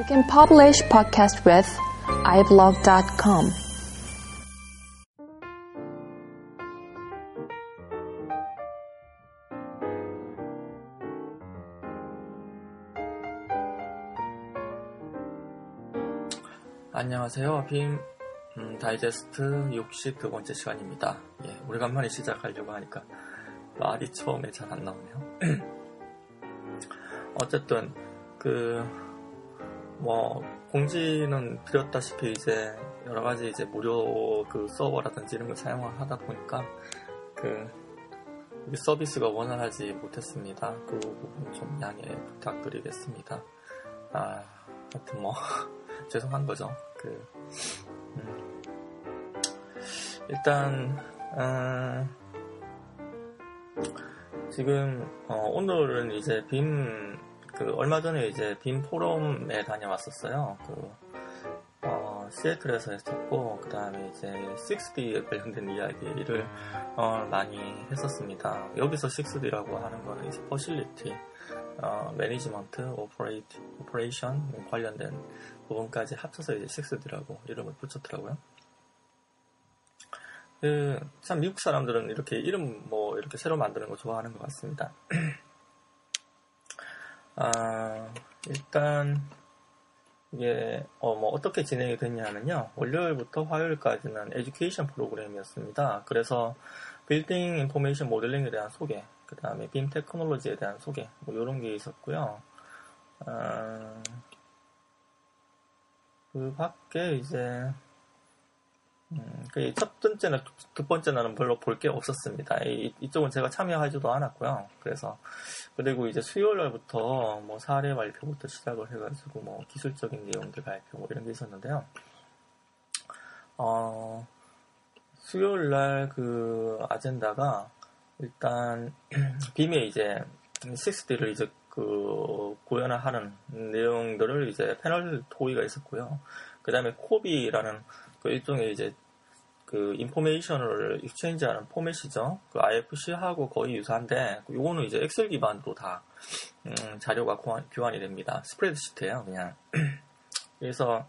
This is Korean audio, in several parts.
You can publish podcast with iblog.com. 안녕하세요. 빔 음, 다이제스트 62번째 시간입니다. 예, 오래간만에 시작하려고 하니까 말이 처음에 잘 안 나오네요. 어쨌든 그 뭐 공지는 드렸다시피 이제 여러 가지 이제 무료 그 서버라든지 이런 걸 사용을 하다 보니까 그 서비스가 원활하지 못했습니다. 그 부분 좀 양해 부탁드리겠습니다. 아, 하여튼 뭐 죄송한 거죠. 그 음. 일단 어, 지금 어, 오늘은 이제 BIM 그 얼마 전에 이제 BIM 포럼에 다녀왔었어요. 그 어, 시애틀에서 했었고 그 다음에 이제 6D에 관련된 이야기를 어, 많이 했었습니다. 여기서 6D라고 하는 거는 이제 facility, 어, management, operate, operation 관련된 부분까지 합쳐서 이제 6D라고 이름을 붙였더라고요. 그, 참 미국 사람들은 이렇게 이름 뭐 이렇게 새로 만드는 거 좋아하는 것 같습니다. 아, 일단 이게 어, 뭐 어떻게 진행이 됐냐면요. 월요일부터 화요일까지는 education 프로그램이었습니다. 그래서 building information modeling에 대한 소개, 그 다음에 BIM technology에 대한 소개, 뭐 이런 게 있었고요. 아, 그 밖에 이제 음, 그첫 번째는 두 번째는 별로 볼 게 없었습니다. 이, 이쪽은 제가 참여하지도 않았고요. 그래서 그리고 이제 수요일 날부터 뭐 사례 발표부터 시작을 해가지고 뭐 기술적인 내용들 발표 뭐 이런 게 있었는데요. 어, 수요일 날 그 아젠다가 일단 빔에 이제 6D를 이제 그 구현을 하는 내용들을 이제 패널 토의가 있었고요. 그 다음에 COBie라는 그 일종의 이제 그 information을 exchange하는 포맷이죠. 그 IFC하고 거의 유사한데 요거는 이제 엑셀 기반으로 다 음, 자료가 교환, 이 됩니다. 스프레드시트예요, 그냥. 그래서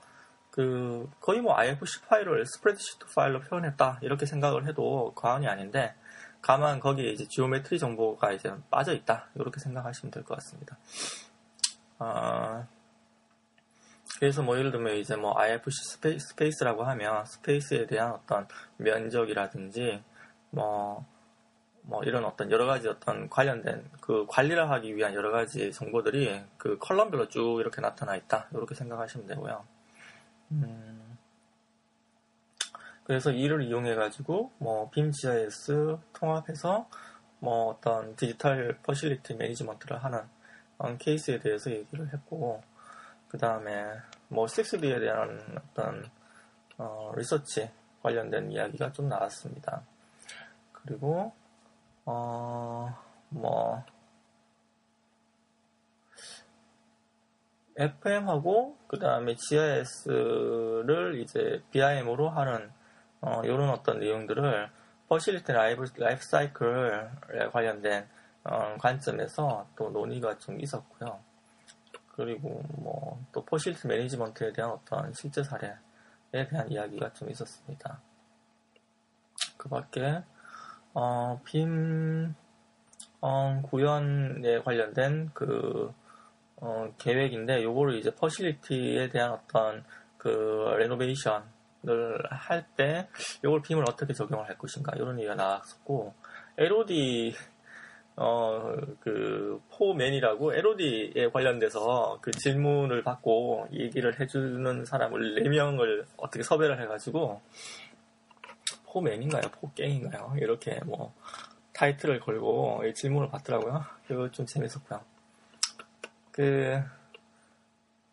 그 거의 뭐 IFC 파일을 스프레드시트 파일로 표현했다 이렇게 생각을 해도 과언이 아닌데 다만 거기에 이제 geometry 정보가 이제 빠져 있다 이렇게 생각하시면 될 것 같습니다. 어, 그래서 뭐 예를 들면 이제 뭐 IFC space, space라고 하면 space에 대한 어떤 면적이라든지 뭐, 뭐 이런 어떤 여러 가지 어떤 관련된 그 관리를 하기 위한 여러 가지 정보들이 그 column별로 쭉 이렇게 나타나 있다. 이렇게 생각하시면 되고요. 음, 그래서 이를 이용해 가지고 뭐 BIM GIS 통합해서 뭐 어떤 디지털 facility management를 하는 케이스에 대해서 얘기를 했고 그 다음에 뭐 6D에 대한 어떤 어, research 관련된 이야기가 좀 나왔습니다. 그리고 어, 뭐 FM하고 그 다음에 GIS를 이제 BIM으로 하는 어, 이런 어떤 내용들을 facility life, life cycle에 관련된 어, 관점에서 또 논의가 좀 있었고요. 그리고 뭐 또 facility management에 대한 어떤 실제 사례에 대한 이야기가 좀 있었습니다. 그 밖에 어, BIM 어, 구현에 관련된 그 어, 계획인데 요거를 이제 facility에 대한 어떤 그 레노베이션을 할 때 요걸 빔을 어떻게 적용을 할 것인가 이런 얘기가 나왔었고 LOD 어, 그, 포맨이라고 LOD에 관련돼서 그 질문을 받고 얘기를 해주는 사람을 4명을 어떻게 섭외를 해가지고, 포맨인가요? 포갱인가요? 이렇게 뭐, 타이틀을 걸고 질문을 받더라고요. 그거 좀 재밌었고요. 그,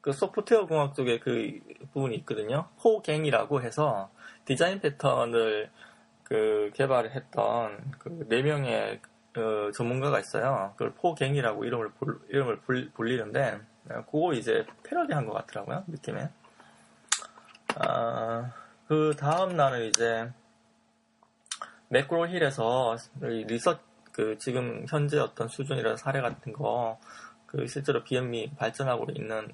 그 소프트웨어 공학 쪽에 그 부분이 있거든요. 포갱이라고 해서 디자인 패턴을 그 개발을 했던 그 4명의 그 전문가가 있어요. 그걸 포갱이라고 이름을 불, 이름을 불, 불리는데 그거 이제 패러디한 것 같더라고요. 느낌에. 아, 그 다음 날은 이제 매크로힐에서 리서 그 지금 현재 어떤 수준이랑 사례 같은 거 그 실제로 BIM이 발전하고 있는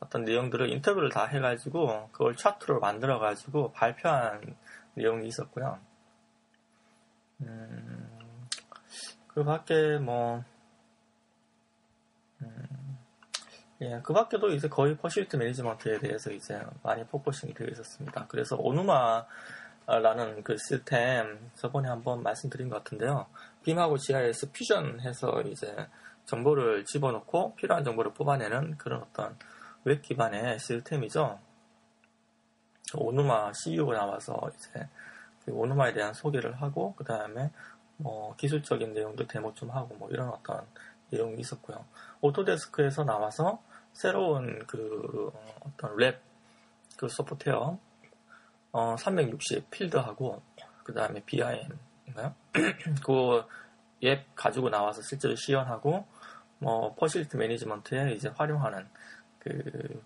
어떤 내용들을 인터뷰를 다 해가지고 그걸 차트로 만들어가지고 발표한 내용이 있었고요. 그 밖에 뭐, 음, 예, 그 밖에도 이제 거의 facility management에 대해서 이제 많이 focusing이 되어 있었습니다. 그래서 오누마라는 그 시스템 저번에 한번 말씀드린 것 같은데요. BIM하고 GIS fusion해서 이제 정보를 집어넣고 필요한 정보를 뽑아내는 그런 어떤 웹 기반의 시스템이죠. 오누마 CEO가 나와서 이제 그 오누마에 대한 소개를 하고 그 다음에 뭐 기술적인 내용도 데모 좀 하고 뭐 이런 어떤 내용이 있었고요. 오토데스크에서 나와서 새로운 그 어떤 랩 그 소프트웨어 어, 360 필드하고 그 다음에 BIM인가요? 그앱 가지고 나와서 실제로 시연하고 뭐 퍼실리티 매니지먼트에 이제 활용하는 그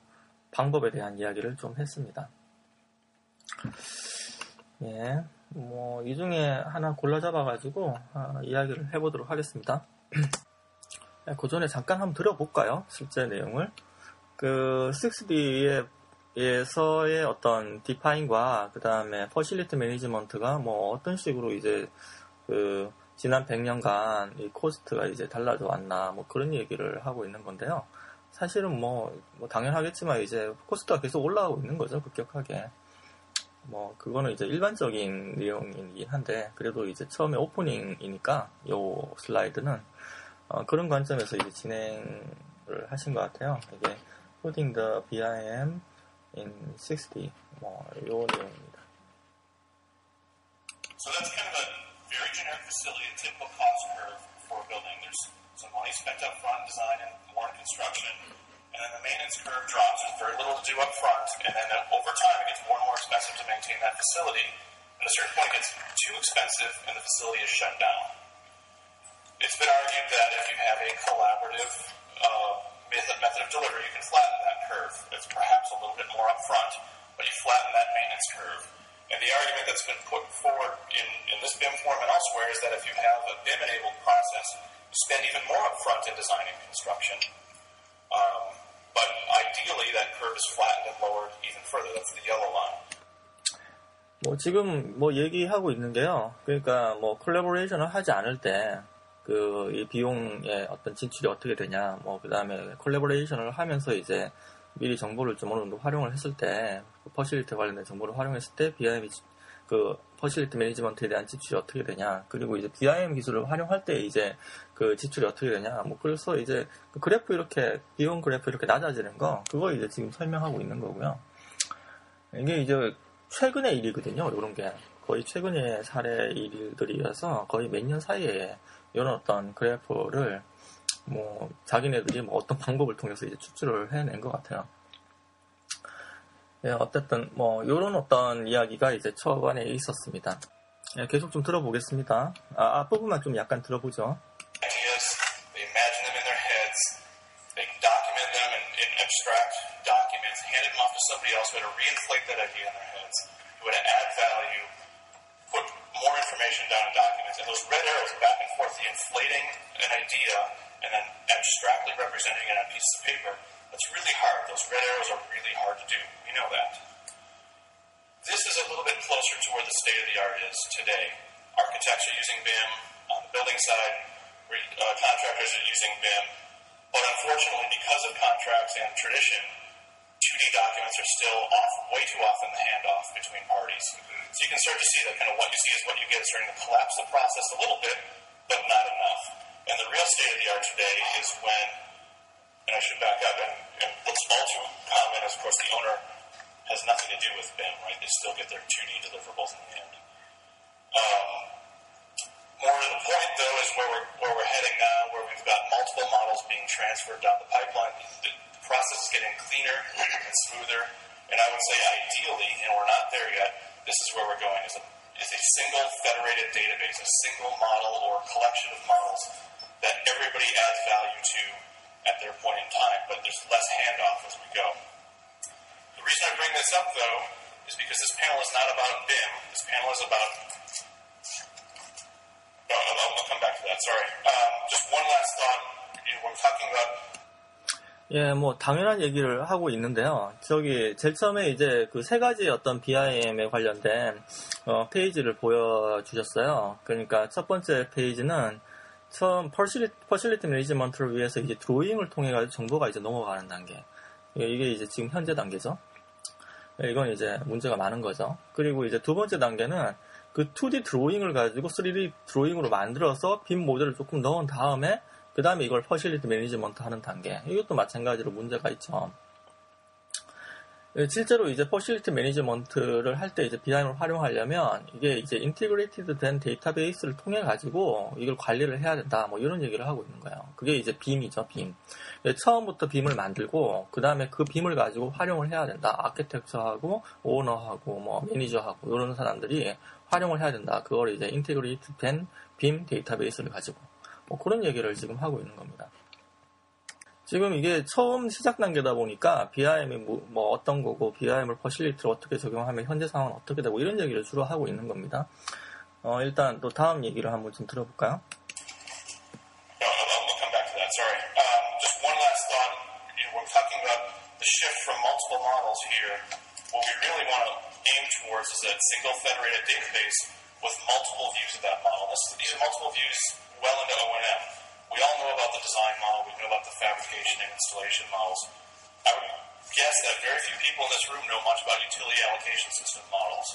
방법에 대한 이야기를 좀 했습니다. 예, 뭐 이 중에 하나 골라 잡아가지고 아, 이야기를 해보도록 하겠습니다. 예, 그 전에 잠깐 한번 들어볼까요? 실제 내용을. 그 6D의 에서의 어떤 define과 그 다음에 facility management가 뭐 어떤 식으로 이제 그 지난 100년간 이 코스트가 이제 달라져 왔나 뭐 그런 얘기를 하고 있는 건데요. 사실은 뭐, 뭐 당연하겠지만 이제 코스트가 계속 올라가고 있는 거죠 급격하게. 뭐 그거는 이제 일반적인 내용이긴 한데 그래도 이제 처음에 오프닝이니까 요 슬라이드는 어, 그런 관점에서 이제 진행을 하신 것 같아요. 이게 putting the BIM in 60 뭐요 내용입니다. So that's kind of a very generic facility, a typical cost curve for a building. There's some money spent up front design and more construction, and then the maintenance curve drops. There's very little to do up front, and then over time it gets more and more expensive to maintain that facility. At a certain point, it gets too expensive, and the facility is shut down. It's been argued that if you have a collaborative uh, method, of delivery, you can flatten that curve. It's perhaps a little bit more upfront, but you flatten that maintenance curve. And the argument that's been put forward in, in this BIM form and elsewhere is that if you have a BIM-enabled process, you spend even more upfront in design and construction. Ideally, that curve is flattened and lowered even further. That's the yellow line. 뭐 지금 뭐 얘기하고 있는 게요. 그러니까 뭐 collaboration을 하지 않을 때 그 이 비용의 어떤 지출이 어떻게 되냐. 뭐 그다음에 collaboration을 하면서 이제 미리 정보를 좀 어느 정도 활용을 했을 때, 그 facility 관련된 정보를 활용했을 때, BIM, 그, facility management에 대한 지출이 어떻게 되냐, 그리고 이제 BIM 기술을 활용할 때 이제 그 지출이 어떻게 되냐, 뭐, 그래서 이제 그 그래프 이렇게, 비용 그래프 이렇게 낮아지는 거, 그거 이제 지금 설명하고 있는 거고요. 이게 이제 최근의 일이거든요, 이런 게. 거의 최근의 사례 일들이어서 거의 몇 년 사이에 이런 어떤 그래프를 뭐 자기네들이 뭐 어떤 방법을 통해서 이제 추출을 해낸 것 같아요. 예, 어쨌든 뭐 이런 어떤 이야기가 이제 초반에 있었습니다. 예, 계속 좀 들어보겠습니다. 아, 앞부분만 좀 약간 들어보죠. documents, hand them off to somebody else who had to reinflate that idea in their heads, who had to add value, forth, the inflating an idea and then abstractly representing it on pieces of paper, that's really hard. Those red arrows are really hard to do. We know that. This is a little bit closer to where the state of the art is today. Architects are using BIM on the building side, uh, contractors are using BIM, but unfortunately, because of contracts and tradition, 2D documents are still off way too often the handoff between parties. So you can start to see that kind of what you see is what you get, starting to collapse the process a little bit, but not enough. And the real state of the art today is when, and I should back up, and, and what's all too common is, of course, the owner has nothing to do with BIM, right? They still get their 2D deliverables in the end. Um, more to the point, though, is where we're, where we're heading now, where we've got multiple models being transferred down the pipeline. The, the process is getting cleaner and smoother, and I would say ideally, and we're not there yet, this is where we're going, is a, is a single federated database, a single model or collection of models that everybody adds value to at their point in time, but there's less handoff as we go. The reason I bring this up, though, is because this panel is not about BIM. This panel is about. No, I'll, I'll come back to that. Sorry. Um, just one last thought. You know, we're talking about. 예, 뭐 당연한 얘기를 하고 있는데요. 저기 제일 처음에 이제 그 세 가지 어떤 BIM에 관련된 어, 페이지를 보여주셨어요. 그러니까 첫 번째 페이지는 처음 facility, management를 위해서 이제 drawing을 통해 가지고 정보가 이제 넘어가는 단계. 예, 이게 이제 지금 현재 단계죠. 예, 이건 이제 문제가 많은 거죠. 그리고 이제 두 번째 단계는 그 2D 드로잉을 가지고 3D 드로잉으로 만들어서 BIM 모델을 조금 넣은 다음에 그 다음에 이걸 facility management 하는 단계. 이것도 마찬가지로 문제가 있죠. 예, 실제로 이제 facility management를 할 때 이제 BIM을 활용하려면 이게 이제 integrated 된 데이터베이스를 통해 가지고 이걸 관리를 해야 된다. 뭐 이런 얘기를 하고 있는 거예요. 그게 이제 BIM이죠, BIM. 예, 처음부터 BIM을 만들고 그 다음에 그 BIM을 가지고 활용을 해야 된다. 아키텍처하고 오너하고 뭐 매니저하고 이런 사람들이 활용을 해야 된다. 그걸 이제 integrated 된 BIM 데이터베이스를 가지고 뭐 그런 얘기를 지금 하고 있는 겁니다. 지금 이게 처음 시작 단계다 보니까 BIM이 뭐, 뭐 어떤 거고 BIM을 facility를 어떻게 적용하면 현재 상황은 어떻게 되고 이런 얘기를 주로 하고 있는 겁니다. 어, 일단 또 다음 얘기를 한번 좀 들어볼까요? Um, multiple views of that model. These are multiple views well into O&M. About the fabrication and installation models. I would guess that very few people in this room know much about utility allocation system models.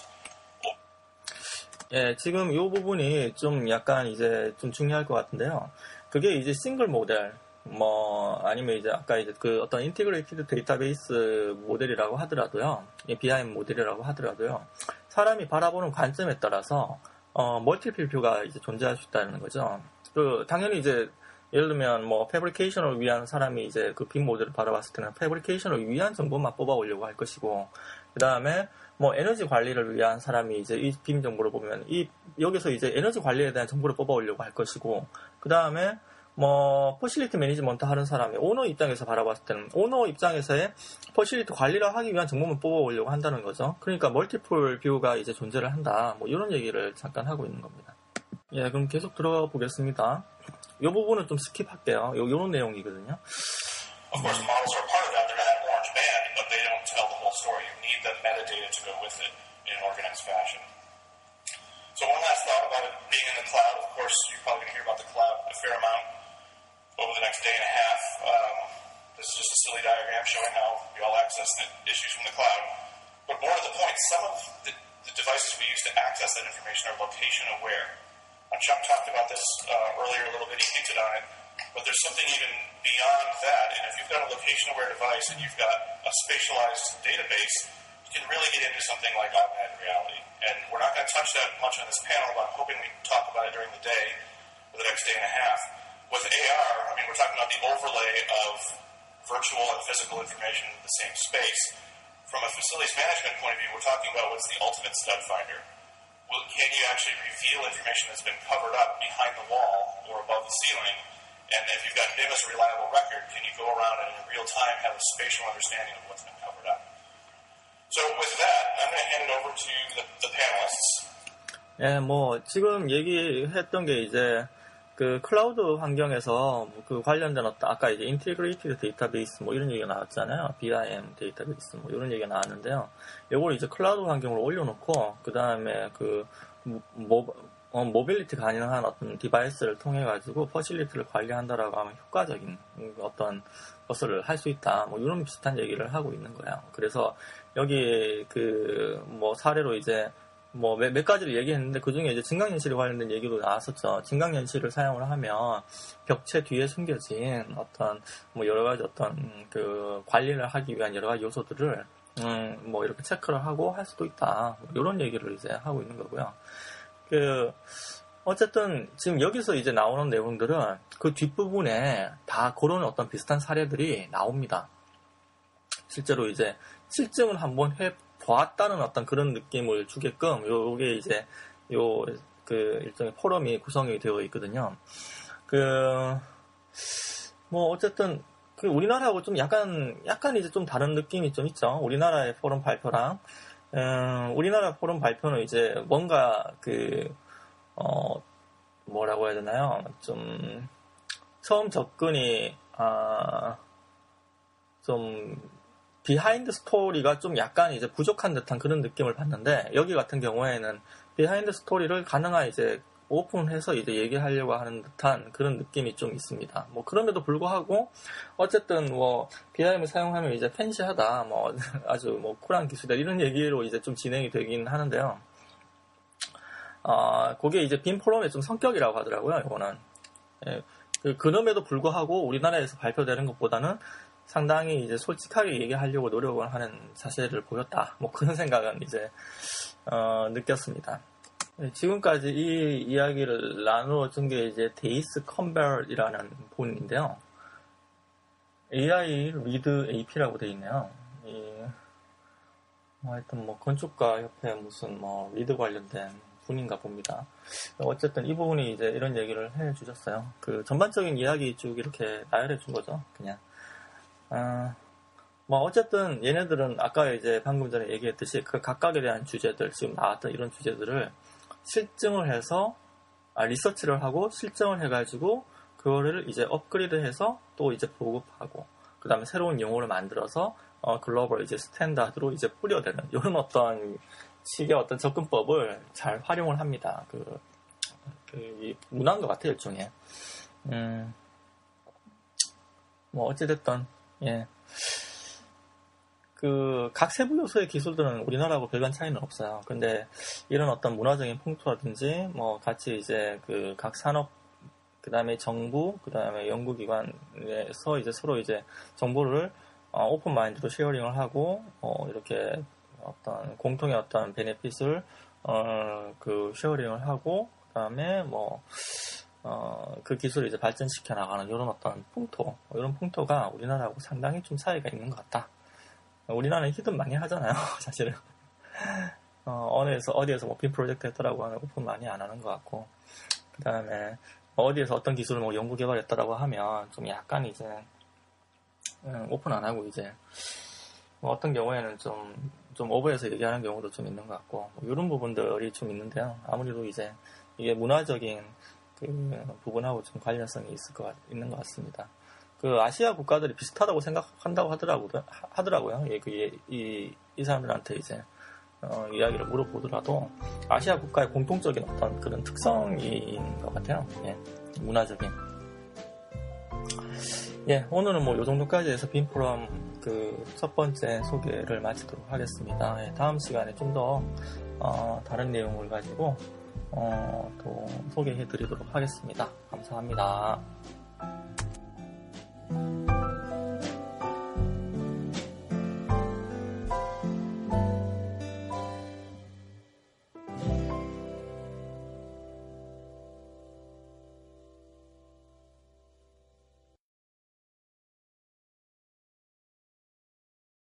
예, 지금 이 부분이 좀 약간 이제 좀 중요할 것 같은데요. 그게 이제 싱글 모델, 뭐, 아니면 이제 아까 이제 그 어떤 integrated 데이터베이스 모델이라고 하더라도요. 이 BIM 모델이라고 하더라도요. 사람이 바라보는 관점에 따라서, 어, multiple view가 이제 존재할 수 있다는 거죠. 그, 당연히 이제, 예를 들면 뭐, fabrication을 위한 사람이 이제 그 BIM 모델을 바라봤을 때는 fabrication을 위한 정보만 뽑아오려고 할 것이고, 그 다음에 뭐 에너지 관리를 위한 사람이 이제 이 BIM 정보를 보면 이 여기서 이제 에너지 관리에 대한 정보를 뽑아오려고 할 것이고 그 다음에 뭐 facility management 하는 사람이 오너 입장에서 바라봤을 때는 오너 입장에서의 facility 관리를 하기 위한 정보만 뽑아오려고 한다는 거죠. 그러니까 multiple view가 이제 존재를 한다. 뭐 이런 얘기를 잠깐 하고 있는 겁니다. 예, 그럼 계속 들어가 보겠습니다. 이 부분은 좀 스킵할게요. 요, 요런 내용이거든요. Of course, models are part of that. They're that orange band, but they don't tell the whole story. You need the metadata to go with it in an organized fashion. So one last thought about it being in the cloud. Of course, you're probably going to hear about the cloud a fair amount over the next day and a half. Um, this is just a silly diagram showing how we all access the issues from the cloud. But more to the point, some of the, the devices we use to access that information are location aware. Now, Chuck talked about this uh, earlier a little bit. He hinted on it. But there's something even beyond that. And if you've got a location aware device and you've got a spatialized database, you can really get into something like augmented reality. And we're not going to touch that much on this panel, but I'm hoping we can talk about it during the day or the next day and a half. With AR, I mean, we're talking about the overlay of virtual and physical information in the same space. From a facilities management point of view, we're talking about what's the ultimate stud finder Well, can you actually reveal information that's been covered up behind the wall or above the ceiling? And if you've got BIM as a reliable record, can you go around and in real time have a spatial understanding of what's been covered up? So with that, I'm going to hand it over to the, the panelists. 예, 뭐 지금 얘기했던 게 이제 그 클라우드 환경에서 그 관련된 어떤 아까 이제 인티그레이티드 데이터베이스 뭐 이런 얘기가 나왔잖아요. BIM 데이터베이스 뭐 이런 얘기가 나왔는데요. 이걸 이제 클라우드 환경으로 올려놓고 그 다음에 그 모, 어, 모빌리티 가능한 어떤 device를 통해 가지고 facility를 관리한다라고 하면 효과적인 어떤 것을 할 수 있다. 뭐 이런 비슷한 얘기를 하고 있는 거예요. 그래서 여기 그 뭐 사례로 이제 뭐 몇 가지를 얘기했는데 그 중에 이제 증강현실에 관련된 얘기도 나왔었죠. 증강현실을 사용을 하면 벽체 뒤에 숨겨진 어떤 뭐 여러 가지 어떤 그 관리를 하기 위한 여러 가지 요소들을 음 뭐 이렇게 체크를 하고 할 수도 있다. 뭐 이런 얘기를 이제 하고 있는 거고요. 그 어쨌든 지금 여기서 이제 나오는 내용들은 그 뒷부분에 다 그런 어떤 비슷한 사례들이 나옵니다. 실제로 이제 실증을 한번 해 보았다는 어떤 그런 느낌을 주게끔 요게 이제 요 그 일종의 포럼이 구성이 되어 있거든요. 그 뭐 어쨌든 그 우리나라하고 좀 약간 약간 이제 좀 다른 느낌이 좀 있죠. 우리나라의 포럼 발표랑 음, 우리나라 포럼 발표는 이제 뭔가 그 어, 뭐라고 해야 되나요? 좀 처음 접근이 아 좀 behind story가 좀 약간 이제 부족한 듯한 그런 느낌을 받는데 여기 같은 경우에는 behind story를 가능한 이제 오픈해서 이제 얘기하려고 하는 듯한 그런 느낌이 좀 있습니다. 뭐 그럼에도 불구하고 어쨌든 뭐 BIM을 사용하면 이제 팬시하다, 뭐 아주 뭐 쿨한 기술이다 이런 얘기로 이제 좀 진행이 되긴 하는데요. 아, 그게 이제 빔 포럼의 좀 성격이라고 하더라고요. 이거는 예, 그, 그럼에도 불구하고 우리나라에서 발표되는 것보다는 상당히 이제 솔직하게 얘기하려고 노력을 하는 사실을 보였다. 뭐 그런 생각은 이제 어, 느꼈습니다. 네, 지금까지 이 이야기를 나누어 준 게 이제 데이스 컨벨이라는 분인데요. AIA LEED AP라고 되어 있네요. 이, 뭐 하여튼 뭐 건축가 협회 무슨 뭐 LEED 관련된 분인가 봅니다. 어쨌든 이 분이 이제 이런 얘기를 해 주셨어요. 그 전반적인 이야기 쭉 이렇게 나열해 준 거죠. 그냥. 아, 뭐 어쨌든 얘네들은 아까 이제 방금 전에 얘기했듯이 그 각각에 대한 주제들 지금 나왔던 이런 주제들을 실증을 해서 아, 리서치를 하고 실증을 해가지고 그거를 이제 업그레이드해서 또 이제 보급하고 그 다음에 새로운 용어를 만들어서 어, 글로벌 이제 스탠다드로 이제 뿌려대는 이런 어떤 식의 어떤 접근법을 잘 활용을 합니다. 그, 그 문화인 것 같아요 일종의. 음, 뭐 어찌됐든 예. 그, 각 세부 요소의 기술들은 우리나라하고 별반 차이는 없어요. 근데 이런 어떤 문화적인 풍토라든지, 뭐, 같이 이제 그 각 산업, 그 다음에 정부, 그 다음에 연구기관에서 이제 서로 이제 정보를 어, open mind로 sharing을 하고, 어, 이렇게 어떤 공통의 어떤 benefit을, 어, 그 sharing을 하고, 그 다음에 뭐, 어, 그 기술을 이제 발전시켜 나가는 이런 어떤 풍토, 이런 풍토가 우리나라하고 상당히 좀 차이가 있는 것 같다. 우리나라는 hidden 많이 하잖아요, 사실은. 어, 어디에서, 어디에서 뭐 BIM 프로젝트 했더라고 하면 오픈 많이 안 하는 것 같고, 그 다음에 어디에서 어떤 기술을 뭐 연구 개발했더라고 하면 좀 약간 이제, 음, 오픈 안 하고 이제, 뭐 어떤 경우에는 좀, 좀 오버해서 얘기하는 경우도 좀 있는 것 같고, 뭐 이런 부분들이 좀 있는데요. 아무래도 이제 이게 문화적인 그 부분하고 좀 관련성이 있을 것 같, 있는 것 같습니다. 그 아시아 국가들이 비슷하다고 생각한다고 하더라고요. 하더라고요. 예, 그, 이, 이 사람들한테 이제 어, 이야기를 물어보더라도 아시아 국가의 공통적인 어떤 그런 특성인 것 같아요. 예, 문화적인. 예, 오늘은 뭐 요 정도까지 해서 빔프롬 그첫 번째 소개를 마치도록 하겠습니다. 예, 다음 시간에 좀더 어, 다른 내용을 가지고 어, 또 소개해 드리도록 하겠습니다. 감사합니다.